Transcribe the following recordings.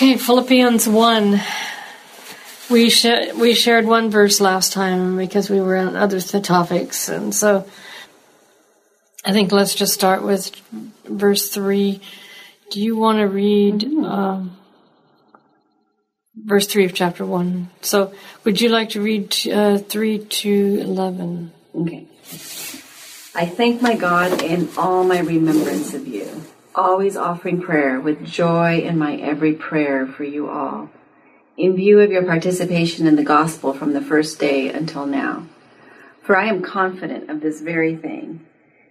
Okay, Philippians 1. We, sh- we shared one verse last time because we were on other th- topics, and so I think let's just start with verse 3. Do you want to read um, verse 3 of chapter 1? So, would you like to read uh, 3 to 11? Okay. I thank my God in all my remembrance of you, always offering prayer with joy in my every prayer for you all, in view of your participation in the gospel from the first day until now. For I am confident of this very thing,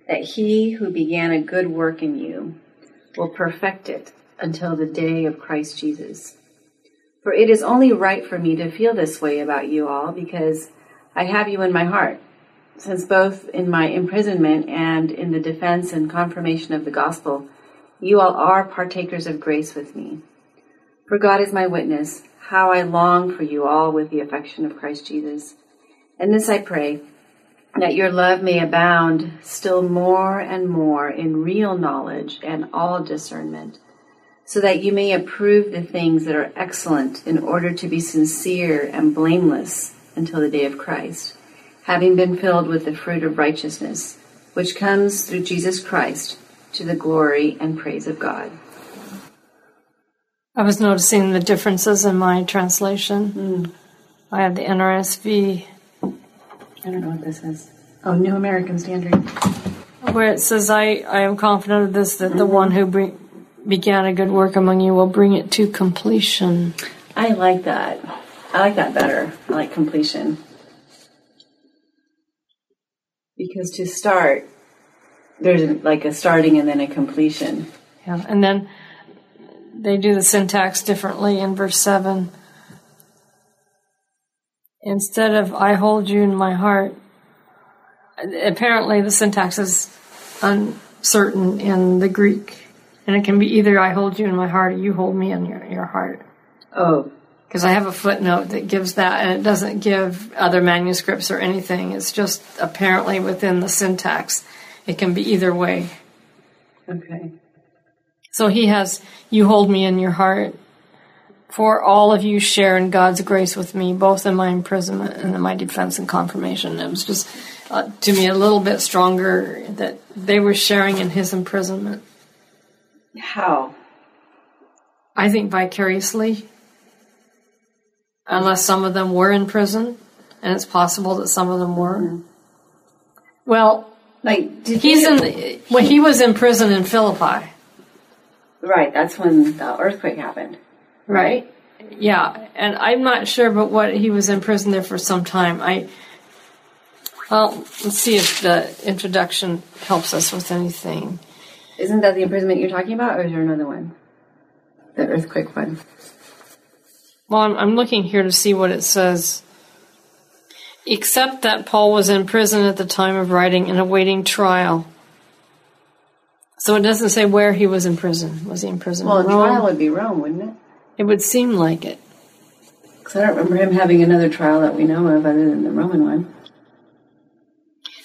that he who began a good work in you will perfect it until the day of Christ Jesus. For it is only right for me to feel this way about you all because I have you in my heart since both in my imprisonment and in the defense and confirmation of the gospel, you all are partakers of grace with me. For God is my witness, how I long for you all with the affection of Christ Jesus. And this I pray, that your love may abound still more and more in real knowledge and all discernment, so that you may approve the things that are excellent in order to be sincere and blameless until the day of Christ having been filled with the fruit of righteousness, which comes through Jesus Christ to the glory and praise of God. I was noticing the differences in my translation. Mm. I have the NRSV. I don't know what this is. Oh, New American Standard. Where it says, I, I am confident of this, that mm-hmm. the one who bring, began a good work among you will bring it to completion. I like that. I like that better. I like completion. Because to start, there's like a starting and then a completion. Yeah, and then they do the syntax differently in verse 7. Instead of I hold you in my heart, apparently the syntax is uncertain in the Greek. And it can be either I hold you in my heart or you hold me in your, your heart. Oh, because I have a footnote that gives that, and it doesn't give other manuscripts or anything. It's just apparently within the syntax. It can be either way. Okay. So he has, you hold me in your heart. For all of you share in God's grace with me, both in my imprisonment and in my defense and confirmation. It was just, uh, to me, a little bit stronger that they were sharing in his imprisonment. How? I think vicariously unless some of them were in prison, and it's possible that some of them were. Mm-hmm. Well, like he's in the, when he was in prison in Philippi. Right, that's when the earthquake happened. Right. right. Yeah, and I'm not sure, but what he was in prison there for some time. I well, let's see if the introduction helps us with anything. Isn't that the imprisonment you're talking about, or is there another one? The earthquake one. Well, I'm, I'm looking here to see what it says. Except that Paul was in prison at the time of writing and awaiting trial. So it doesn't say where he was in prison. Was he in prison? Well, in trial would be Rome, wouldn't it? It would seem like it. Because I don't remember him having another trial that we know of other than the Roman one.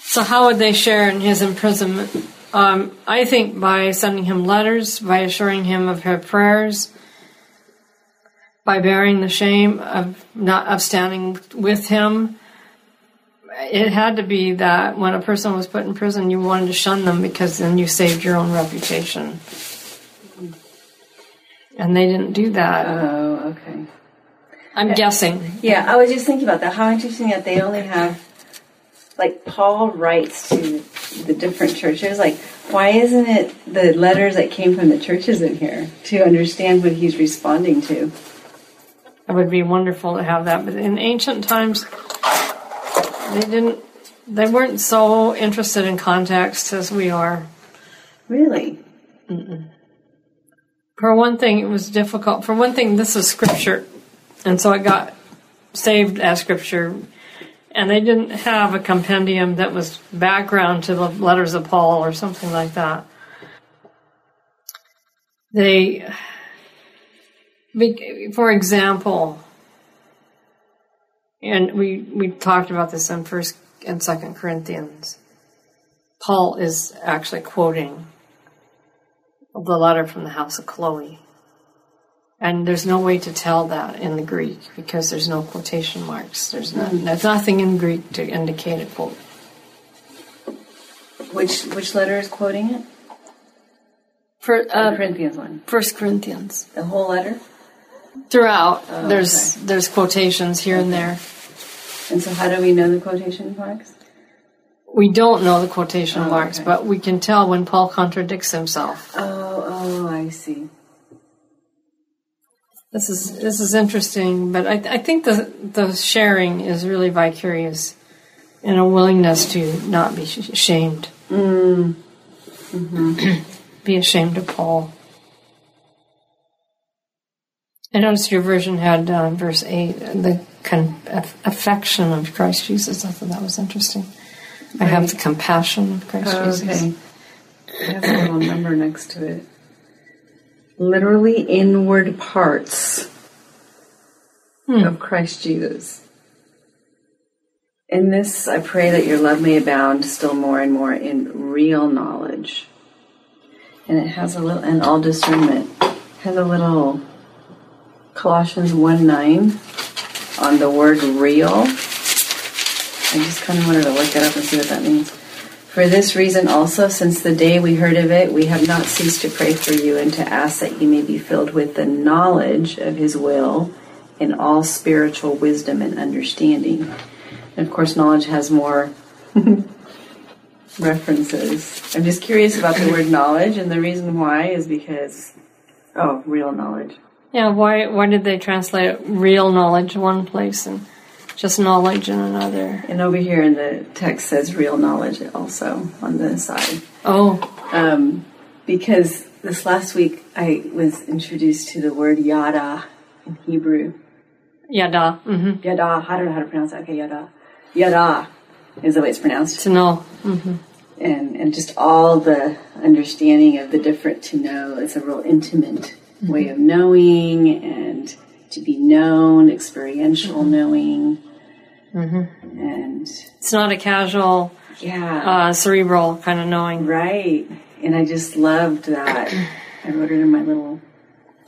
So how would they share in his imprisonment? Um, I think by sending him letters, by assuring him of her prayers, by bearing the shame of not of standing with him. It had to be that when a person was put in prison, you wanted to shun them because then you saved your own reputation. And they didn't do that. Oh, okay. I'm uh, guessing. Yeah, I was just thinking about that. How interesting that they only have, like, Paul writes to the different churches. Like, why isn't it the letters that came from the churches in here to understand what he's responding to? It would be wonderful to have that. But in ancient times, they didn't. They weren't so interested in context as we are. Really. Mm-mm. For one thing, it was difficult. For one thing, this is scripture, and so it got saved as scripture. And they didn't have a compendium that was background to the letters of Paul or something like that. They for example, and we we talked about this in First and Second Corinthians. Paul is actually quoting the letter from the house of Chloe. And there's no way to tell that in the Greek because there's no quotation marks. There's, not, there's nothing in Greek to indicate a quote. Which which letter is quoting it? For uh, Corinthians one. First Corinthians, The whole letter. throughout Oh, there's there's quotations here and there. And so, how do we know the quotation marks? We don't know the quotation Oh, marks, okay. but we can tell when Paul contradicts himself. Oh, oh, I see. This is this is interesting, but I, I think the the sharing is really vicarious, and a willingness to not be sh- ashamed, Mm. be ashamed of Paul. I noticed your version had uh, verse eight, the con- affection of Christ Jesus. I thought that was interesting. I have the compassion of Christ oh, Jesus. Okay. I have a little number next to it. Literally inward parts hmm. of Christ Jesus. In this, I pray that your love may abound still more and more in real knowledge. And it has a little, and all discernment. has a little Colossians 1 9 on the word real. I just kind of wanted to look it up and see what that means. For this reason also, since the day we heard of it, we have not ceased to pray for you and to ask that you may be filled with the knowledge of his will in all spiritual wisdom and understanding. And of course, knowledge has more references. I'm just curious about the word knowledge, and the reason why is because, oh, real knowledge. Yeah, why why did they translate real knowledge one place and just knowledge in another? And over here in the text says real knowledge also on the side. Oh, um, because this last week I was introduced to the word yada in Hebrew. yada. hmm Yada, I don't know how to pronounce that. Okay, yada. Yada is the way it's pronounced. To know. And, and just all the understanding of the different to know. It's a real intimate way of knowing and to be known, experiential knowing. And It's not a casual, yeah. uh, cerebral kind of knowing. Right. And I just loved that. I wrote it in my little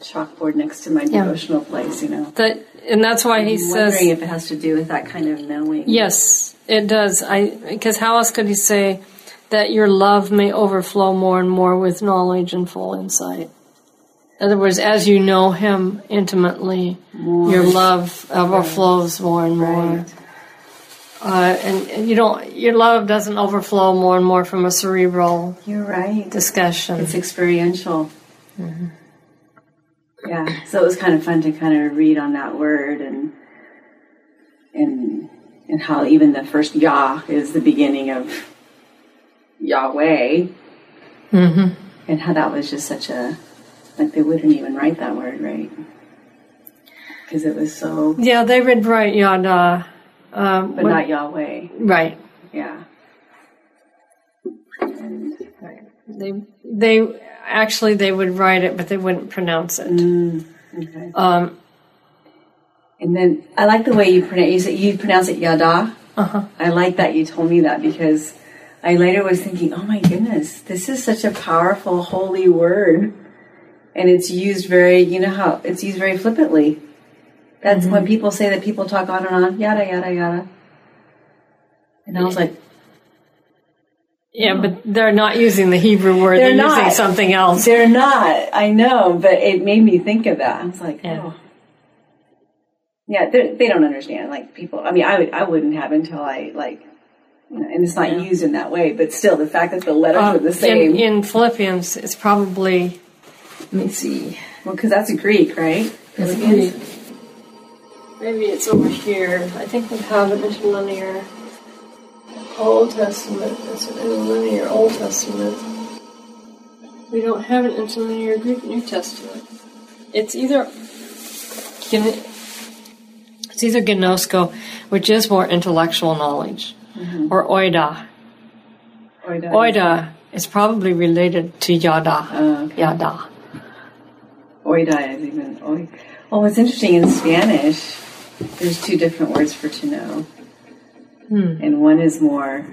chalkboard next to my devotional place, you know. That, and that's why he I'm says, wondering if it has to do with that kind of knowing. yes, it does. I because how else could he say that your love may overflow more and more with knowledge and full insight? In other words, as you know him intimately, your love overflows more and more. Right. Uh, and, and you don't, your love doesn't overflow more and more from a cerebral You're right. discussion. It's experiential. Mm-hmm. Yeah. So it was kind of fun to kind of read on that word and and and how even the first Yah is the beginning of Yahweh. hmm And how that was just such a like they wouldn't even write that word right because it was so Yeah, they would write yada, um, but what- not Yahweh. right. Yeah. Right. They they actually they would write it, but they wouldn't pronounce it. Mm, okay. Um, And then I like the way you pronounce you, say, you pronounce it Yada. uh-huh. I like that you told me that because I later was thinking, oh my goodness, this is such a powerful, holy word. And it's used very, you know how it's used very flippantly. That's Mm-hmm. when people say that people talk on and on, yada, yada, yada. And I was like, Yeah, but they're not using the Hebrew word. They're, They're using not. something else. they're not. I know, but it made me think of that. I was like, Yeah. oh. Yeah, they're- don't understand. Like people, I mean, I would, I wouldn't have until I like, you know, and it's not Yeah. used in that way. But still, the fact that the letters Uh, are the same. in, in Philippians, it's probably. Let me see. Well, because that's a Greek, right? Maybe, maybe it's over here. I think we have an interlinear Old Testament. It's an interlinear Old Testament. We don't have an interlinear Greek New Testament. It's either gn- it's either gnosko, which is more intellectual knowledge, mm-hmm. or oida. Oida. Oida is probably related to yada. Oh, okay. Yada. Oida is even. Oi. Well, oh, what's interesting in Spanish, there's two different words for to know, hmm. and one is more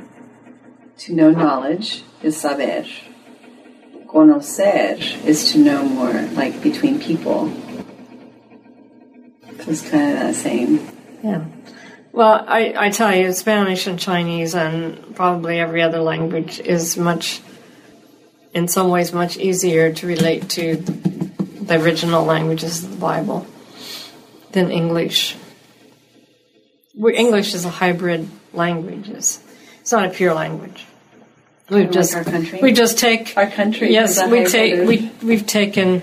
to know knowledge is saber. Conocer is to know more, like between people. It's kind of that same. Yeah. Well, I, I tell you, Spanish and Chinese and probably every other language is much, in some ways, much easier to relate to the original languages of the Bible than English. we English is a hybrid language. It's, it's not a pure language. We've just our country? we just take Our country Yes, we take we we've taken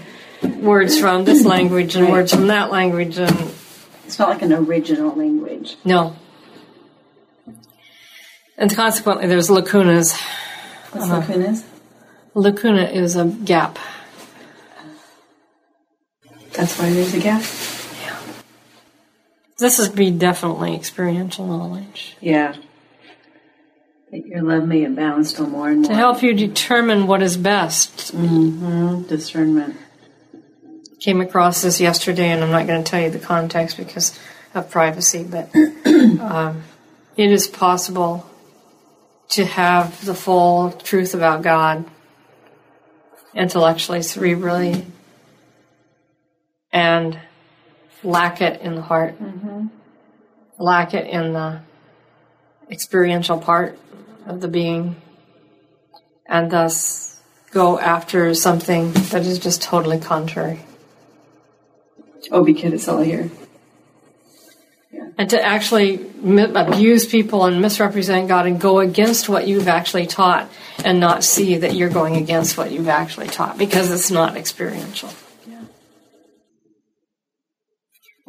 words from this language and Right. words from that language and It's not like an original language. no. And consequently, there's lacunas. What's Uh-huh. lacunas? Lacuna is a gap. That's why there's a gap. Yeah. This is be definitely experiential knowledge Yeah. That your love may abound still more and more. to help you determine what is best. hmm Discernment. Came across this yesterday, and I'm not going to tell you the context because of privacy, but um, it is possible to have the full truth about God intellectually, cerebrally, and lack it in the heart, mm-hmm. lack it in the experiential part of the being, and thus go after something that is just totally contrary. Oh, because it's all here. And to actually abuse people and misrepresent God and go against what you've actually taught and not see that you're going against what you've actually taught because it's not experiential.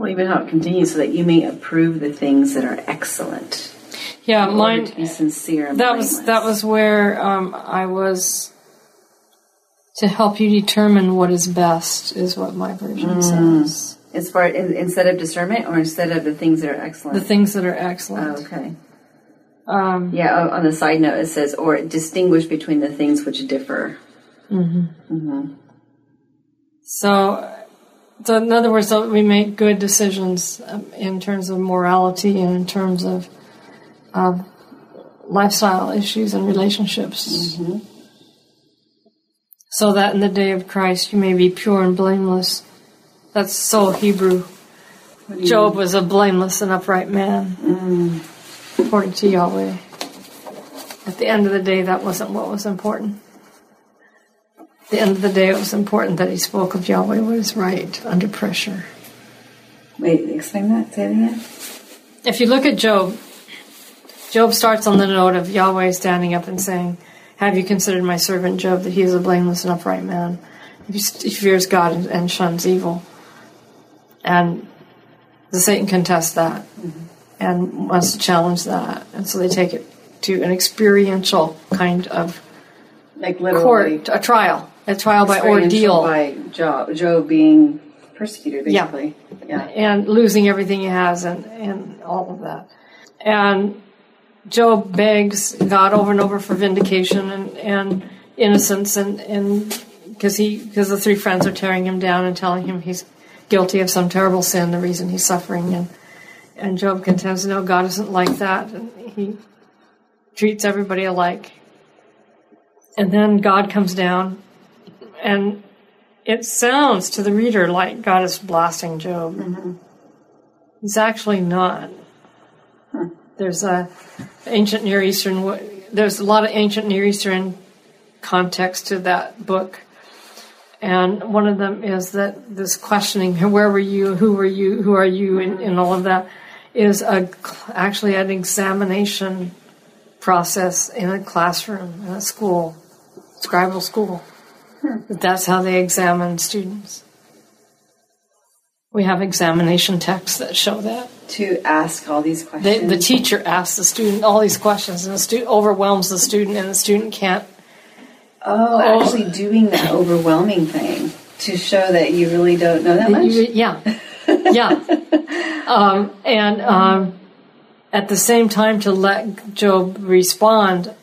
Well, even how it continues, so that you may approve the things that are excellent. Yeah, mine. to be sincere. That was that was where um, I was to help you determine what is best is what my version says. As far in, instead of discernment, or instead of the things that are excellent. The things that are Oh, excellent. okay. Um, Yeah. oh, On the side note, it says, or distinguish between the things which differ. So, so in other words, we make good decisions um, in terms of morality and in terms of of lifestyle issues and relationships. So that in the day of Christ you may be pure and blameless. That's so Hebrew. Job was a blameless and upright man, according to Yahweh. At the end of the day, that wasn't what was important. At the end of the day, it was important that he spoke of Yahweh was right under pressure. Wait, explain that. Say it again. If you look at Job, Job starts on the note of Yahweh standing up and saying, Have you considered my servant Job that he is a blameless and upright man? He fears God and, and shuns evil. And the Satan contests that mm-hmm. and wants to challenge that. And so they take it to an experiential kind of Like literally. court, a trial, a trial by ordeal. By Job, Job being persecuted, Yeah. basically. Yeah. and losing everything he has and, and all of that. And Job begs God over and over for vindication and, and innocence and, and because he because the three friends are tearing him down and telling him he's guilty of some terrible sin, the reason he's suffering and and Job contends, no, God isn't like that and he treats everybody alike. And then God comes down and it sounds to the reader like God is blasting Job. Mm-hmm. He's actually not. There's a ancient Near Eastern. There's a lot of ancient Near Eastern context to that book, and one of them is that this questioning: where were you? Who were you? Who are you? And, and all of that is a actually an examination process in a classroom in a school, scribal school. That's how they examine students. We have examination texts that show that. To ask all these The, questions. the teacher asks the student all these questions, and the student overwhelms the student, and the student can't. oh, actually doing that overwhelming thing to show that you really don't know that much. You- yeah, yeah. Um, and um, at the same time, to let Job respond,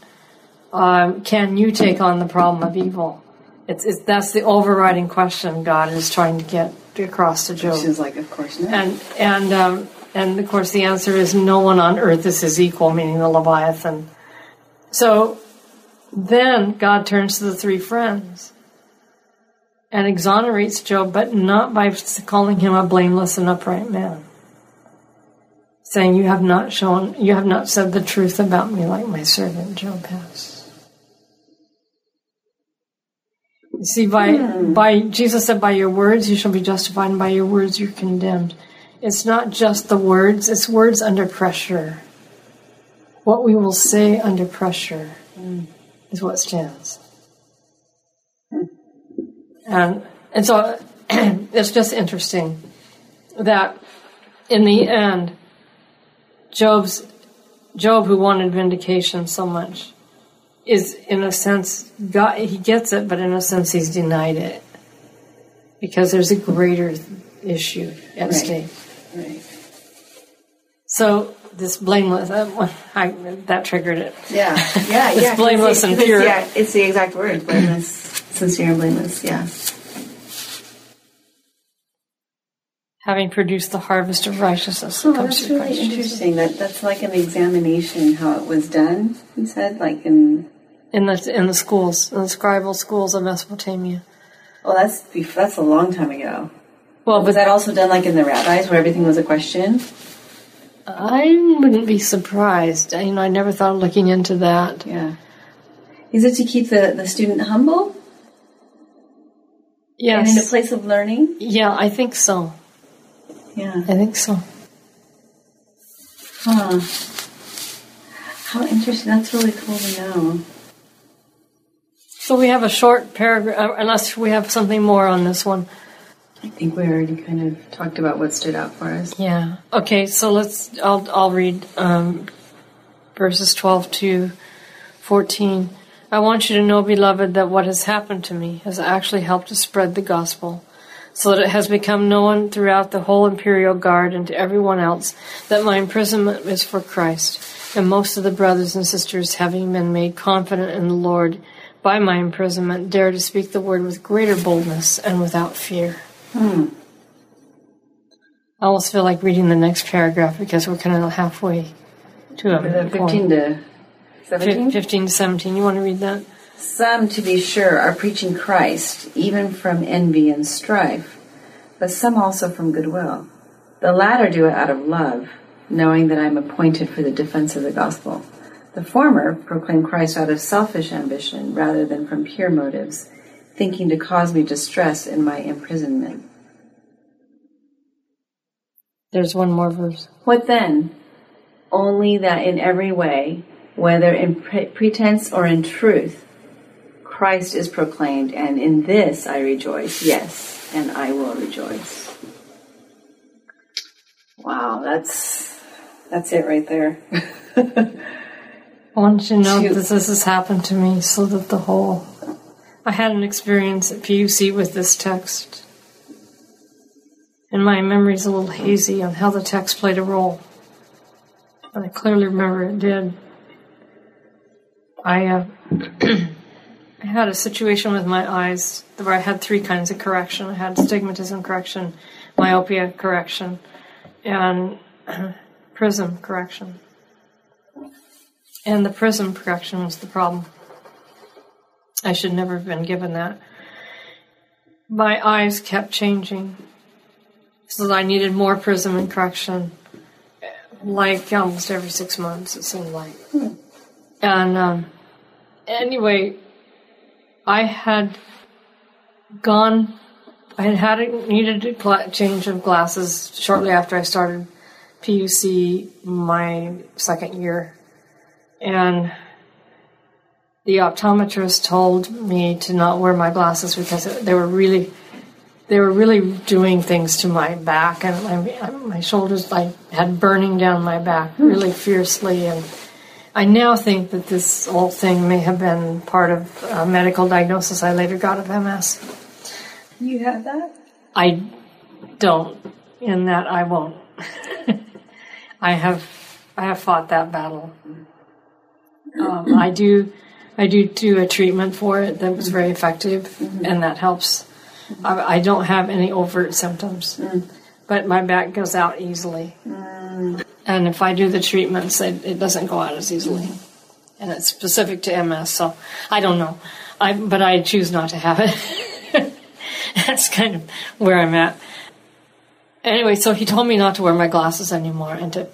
um, can you take on the problem of evil? It's, it's that's the overriding question God is trying to get across to Job. She's like, of course not. And and um, and of course the answer is no one on earth is his equal, meaning the Leviathan. So then God turns to the three friends and exonerates Job, but not by calling him a blameless and upright man. Saying, You have not shown, you have not said the truth about me like my servant Job has. See, by, hmm. by, Jesus said, by your words you shall be justified, and by your words you're condemned. It's not just the words, it's words under pressure. What we will say under pressure mm. is what stands. And, and so it's just interesting that in the end, Job's Job, who wanted vindication so much, is in a sense God, he gets it, but in a sense he's denied it because there's a greater issue at right. stake. Right. So this blameless, uh, I, that triggered it. Yeah, yeah, yeah. It's blameless and pure. Yeah, it's the exact word, blameless, sincere and blameless. Yeah. Having produced the harvest of righteousness. Oh, that's really interesting. That that's like an examination how it was done. He said, like in in the in the schools, in the scribal schools of Mesopotamia. Well, that's that's a long time ago. Well, was that also done like in the rabbis, where everything was a question? I wouldn't be surprised. I, you know, I never thought of looking into that. Yeah. Is it to keep the, the student humble? Yes. And in a place of learning? Yeah, I think so. Yeah. I think so. Huh. How interesting. That's really cool to know. So we have a short paragraph, uh, unless we have something more on this one. I think we already kind of talked about what stood out for us. Yeah. Okay. So let's. I'll I'll read um, verses twelve to fourteen. I want you to know, beloved, that what has happened to me has actually helped to spread the gospel, so that it has become known throughout the whole imperial guard and to everyone else that my imprisonment is for Christ. And most of the brothers and sisters, having been made confident in the Lord by my imprisonment, dare to speak the word with greater boldness and without fear. Hmm. I almost feel like reading the next paragraph because we're kind of halfway to it. 15 to 17? 15 to 17. You want to read that? Some, to be sure, are preaching Christ, even from envy and strife, but some also from goodwill. The latter do it out of love, knowing that I am appointed for the defense of the gospel. The former proclaim Christ out of selfish ambition rather than from pure motives, thinking to cause me distress in my imprisonment. There's one more verse. What then? Only that in every way, whether in pre- pretense or in truth, Christ is proclaimed, and in this I rejoice. Yes, and I will rejoice. Wow, that's that's it right there. I want you to know that this has happened to me so that the whole. I had an experience at PUC with this text. And my memory is a little hazy on how the text played a role. But I clearly remember it did. I, uh, I had a situation with my eyes where I had three kinds of correction. I had stigmatism correction, myopia correction, and prism correction. And the prism correction was the problem. I should never have been given that. My eyes kept changing, so I needed more prism and correction, like almost every six months, it seemed like. Hmm. And um, anyway, I had gone, I had had needed a change of glasses shortly after I started PUC my second year and the optometrist told me to not wear my glasses because they were really they were really doing things to my back and my my shoulders I had burning down my back hmm. really fiercely and I now think that this whole thing may have been part of a medical diagnosis I later got of MS. You have that? I don't. In that I won't. I have I have fought that battle. Hmm. Um, I do, I do do a treatment for it that was very effective, mm-hmm. and that helps. I, I, don't have any overt symptoms, mm. but my back goes out easily. Mm. And if I do the treatments, it, it doesn't go out as easily. Mm. And it's specific to MS, so I don't know. I but I choose not to have it. That's kind of where I'm at. Anyway, so he told me not to wear my glasses anymore and to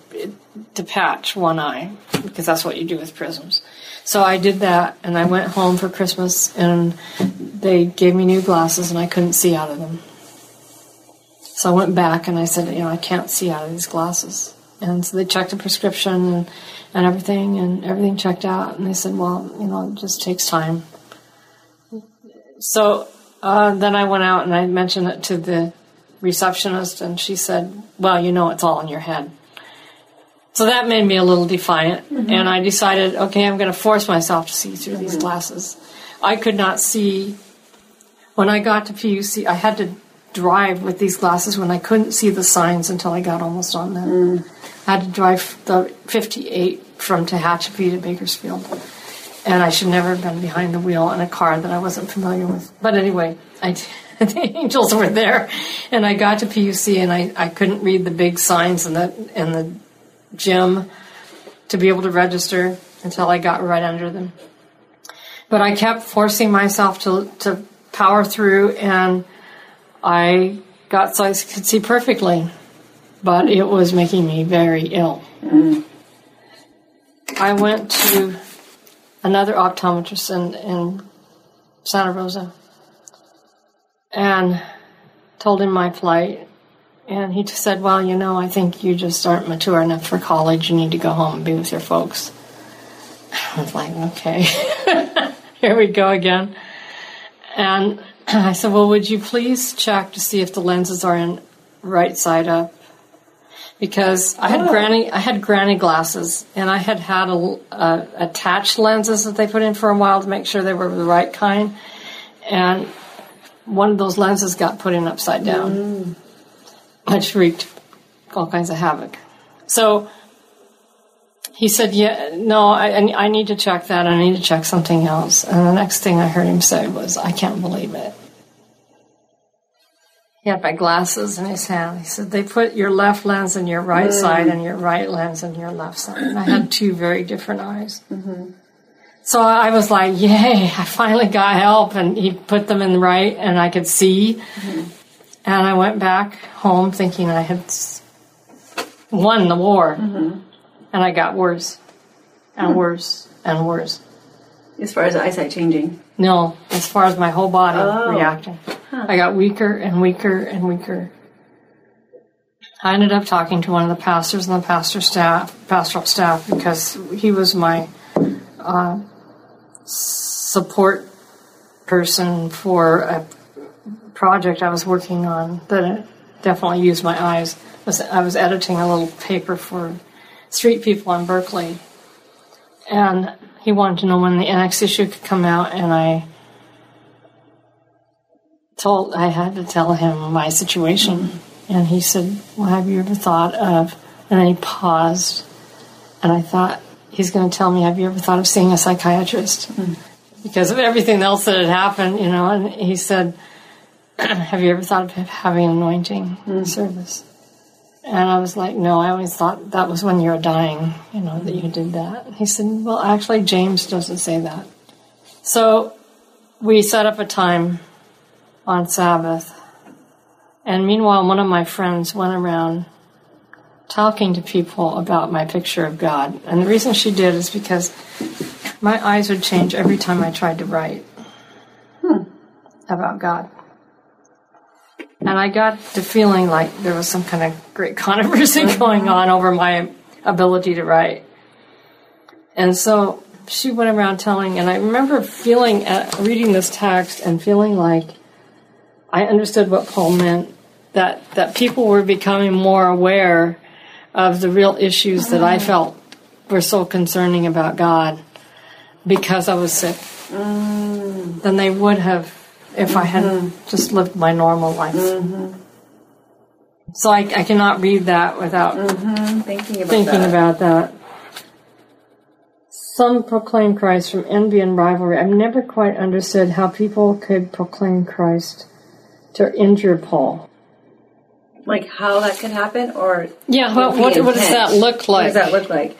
to patch one eye because that's what you do with prisms. So I did that, and I went home for Christmas, and they gave me new glasses, and I couldn't see out of them. So I went back and I said, you know, I can't see out of these glasses. And so they checked the prescription and, and everything, and everything checked out. And they said, well, you know, it just takes time. So uh, then I went out and I mentioned it to the receptionist, and she said, well, you know, it's all in your head. So that made me a little defiant, mm-hmm. and I decided, okay, I'm going to force myself to see through mm-hmm. these glasses. I could not see. When I got to PUC, I had to drive with these glasses when I couldn't see the signs until I got almost on them. Mm. I had to drive the 58 from Tehachapi to Bakersfield. And I should never have been behind the wheel in a car that I wasn't familiar with. But anyway, I, the angels were there. And I got to PUC and I, I couldn't read the big signs in the, in the gym to be able to register until I got right under them. But I kept forcing myself to, to power through and I got so I could see perfectly, but it was making me very ill. Mm. I went to another optometrist in, in Santa Rosa and told him my plight. And he just said, Well, you know, I think you just aren't mature enough for college. You need to go home and be with your folks. I was like, Okay, here we go again. And I said, well, would you please check to see if the lenses are in right side up? Because I had oh. granny, I had granny glasses, and I had had a, a, attached lenses that they put in for a while to make sure they were the right kind, and one of those lenses got put in upside down, mm. which wreaked all kinds of havoc. So he said, "Yeah, no, I, I need to check that. I need to check something else." And the next thing I heard him say was, "I can't believe it." He had my glasses in his hand. He said, "They put your left lens in your right mm. side and your right lens in your left side." And I had two very different eyes. Mm-hmm. So I was like, "Yay! I finally got help!" And he put them in the right, and I could see. Mm-hmm. And I went back home thinking I had won the war. Mm-hmm and I got worse and hmm. worse and worse. As far as eyesight changing? No, as far as my whole body oh. reacting. Huh. I got weaker and weaker and weaker. I ended up talking to one of the pastors and the pastor staff, pastoral staff, because he was my uh, support person for a project I was working on that definitely used my eyes. I was editing a little paper for street people in Berkeley. And he wanted to know when the next issue could come out, and I told I had to tell him my situation. And he said, Well, have you ever thought of and then he paused and I thought he's gonna tell me, Have you ever thought of seeing a psychiatrist? Mm-hmm. Because of everything else that had happened, you know, and he said, Have you ever thought of having an anointing mm-hmm. service? And I was like, no, I always thought that was when you were dying, you know, that you did that. he said, well, actually, James doesn't say that. So we set up a time on Sabbath. And meanwhile, one of my friends went around talking to people about my picture of God. And the reason she did is because my eyes would change every time I tried to write hmm. about God. And I got the feeling like there was some kind of great controversy mm-hmm. going on over my ability to write. And so she went around telling, and I remember feeling, uh, reading this text and feeling like I understood what Paul meant that, that people were becoming more aware of the real issues that I felt were so concerning about God because I was sick mm. than they would have if mm-hmm. I had mm-hmm. just lived my normal life. Mm-hmm. So I, I, cannot read that without mm-hmm. thinking, about, thinking that. about that. Some proclaim Christ from envy and rivalry. I've never quite understood how people could proclaim Christ to injure Paul. Like how that could happen, or yeah, well, what, what does that look like? What does that look like?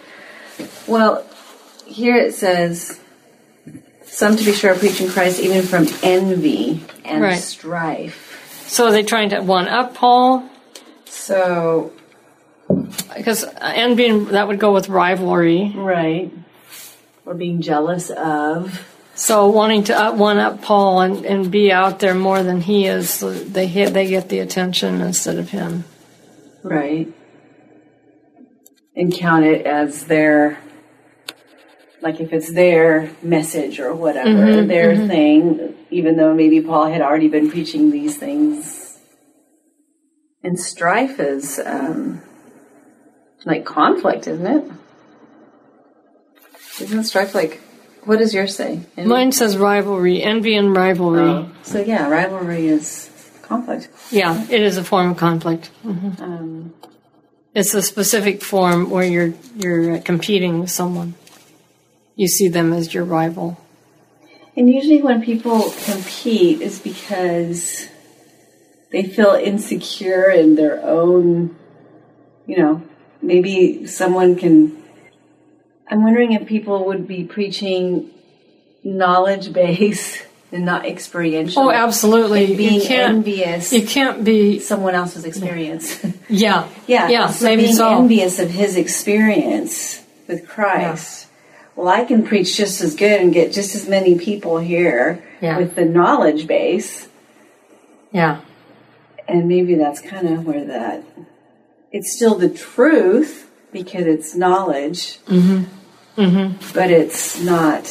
Well, here it says some, to be sure, are preaching Christ even from envy and right. strife. So are they trying to one up Paul? So, Because envy that would go with rivalry. right. Or being jealous of. So wanting to up, one up Paul and, and be out there more than he is, they hit, they get the attention instead of him. Right. And count it as their, like if it's their message or whatever, their thing, even though maybe Paul had already been preaching these things. And strife is um, like conflict, isn't it? Isn't strife like, what does yours say? Envy? Mine says rivalry, envy and rivalry. Oh. So yeah, rivalry is conflict. Yeah, it is a form of conflict. Um, It's a specific form where you're you're competing with someone. You see them as your rival. And usually, when people compete, is because they feel insecure in their own, you know, maybe someone can. I'm wondering if people would be preaching knowledge base and not experiential. Oh, absolutely. And being you can't. envious You can't be. someone else's experience. Yeah. yeah, Yeah. so maybe being so. envious of his experience with Christ. Well, I can preach just as good and get just as many people here Yeah. with the knowledge base. Yeah. and maybe that's kind of where that it's still the truth because it's knowledge mm-hmm. Mm-hmm. but it's not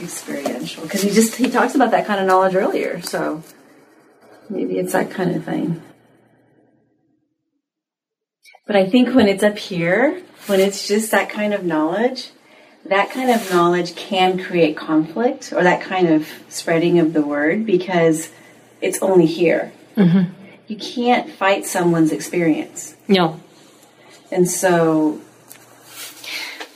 experiential. Because he just he talks about that kind of knowledge earlier so maybe it's that kind of thing. But i think when it's up here when it's just that kind of knowledge that kind of knowledge can create conflict or that kind of spreading of the word because it's only here. Mm-hmm. You can't fight someone's experience. No. And so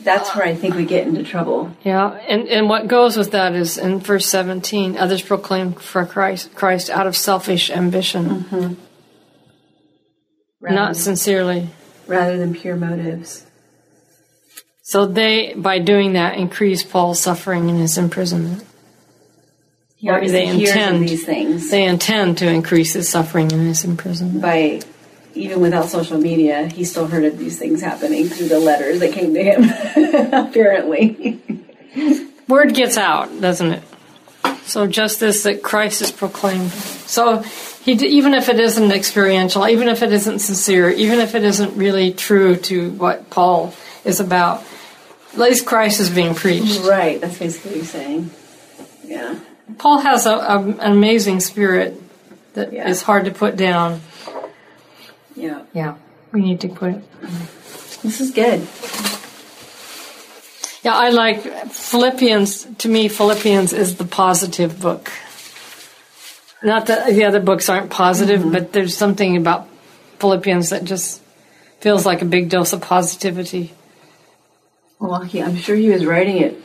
that's uh, where I think we get into trouble. Yeah, and, and what goes with that is in verse 17, others proclaim for Christ, Christ out of selfish ambition, Rather, not sincerely. rather than pure motives. So they, by doing that, increase Paul's suffering in his imprisonment. He Or obviously they intend- these things They intend to increase his suffering in his imprisonment. by even without social media, he still heard of these things happening through the letters that came to him, apparently. Word gets out, doesn't it? So just this that Christ is proclaimed. So he, even if it isn't experiential, even if it isn't sincere, even if it isn't really true to what Paul is about, at least Christ is being preached. right, that's basically what he's saying. Yeah. Paul has a, a, an amazing spirit that is Yeah. hard to put down. Yeah. Yeah, we need to quit. This is good. Yeah, I like Philippians. To me, Philippians is the positive book. Not that the other books aren't positive, mm-hmm. but there's something about Philippians that just feels like a big dose of positivity. Well, he, I'm sure he was writing it.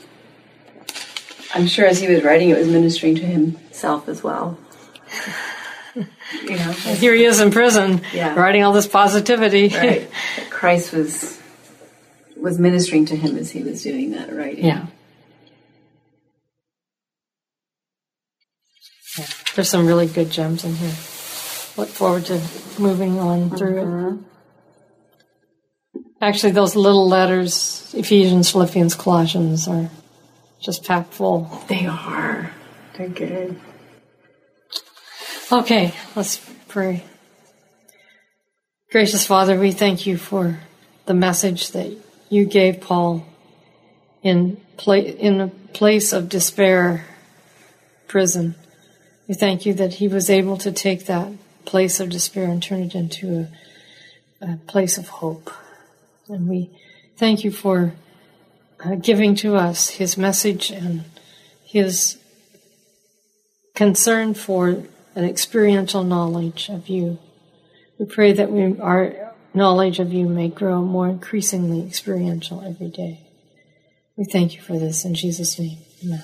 I'm sure as he was writing it, was ministering to himself as well. you know, Here he is in prison, Yeah. writing all this positivity. right? Christ was was ministering to him as he was doing that writing. yeah. Yeah. There's some really good gems in here. Look forward to moving on through it. Uh-huh. Actually, those little letters, Ephesians, Philippians, Colossians, are just packed full. They are. They're good. Okay, let's pray. Gracious Father, we thank you for the message that you gave Paul in pla- in a place of despair, prison. We thank you that he was able to take that place of despair and turn it into a, a place of hope. And we thank you for uh, giving to us his message and his concern for an experiential knowledge of you. We pray that we, our knowledge of you may grow more increasingly experiential every day. We thank you for this in Jesus' name. Amen.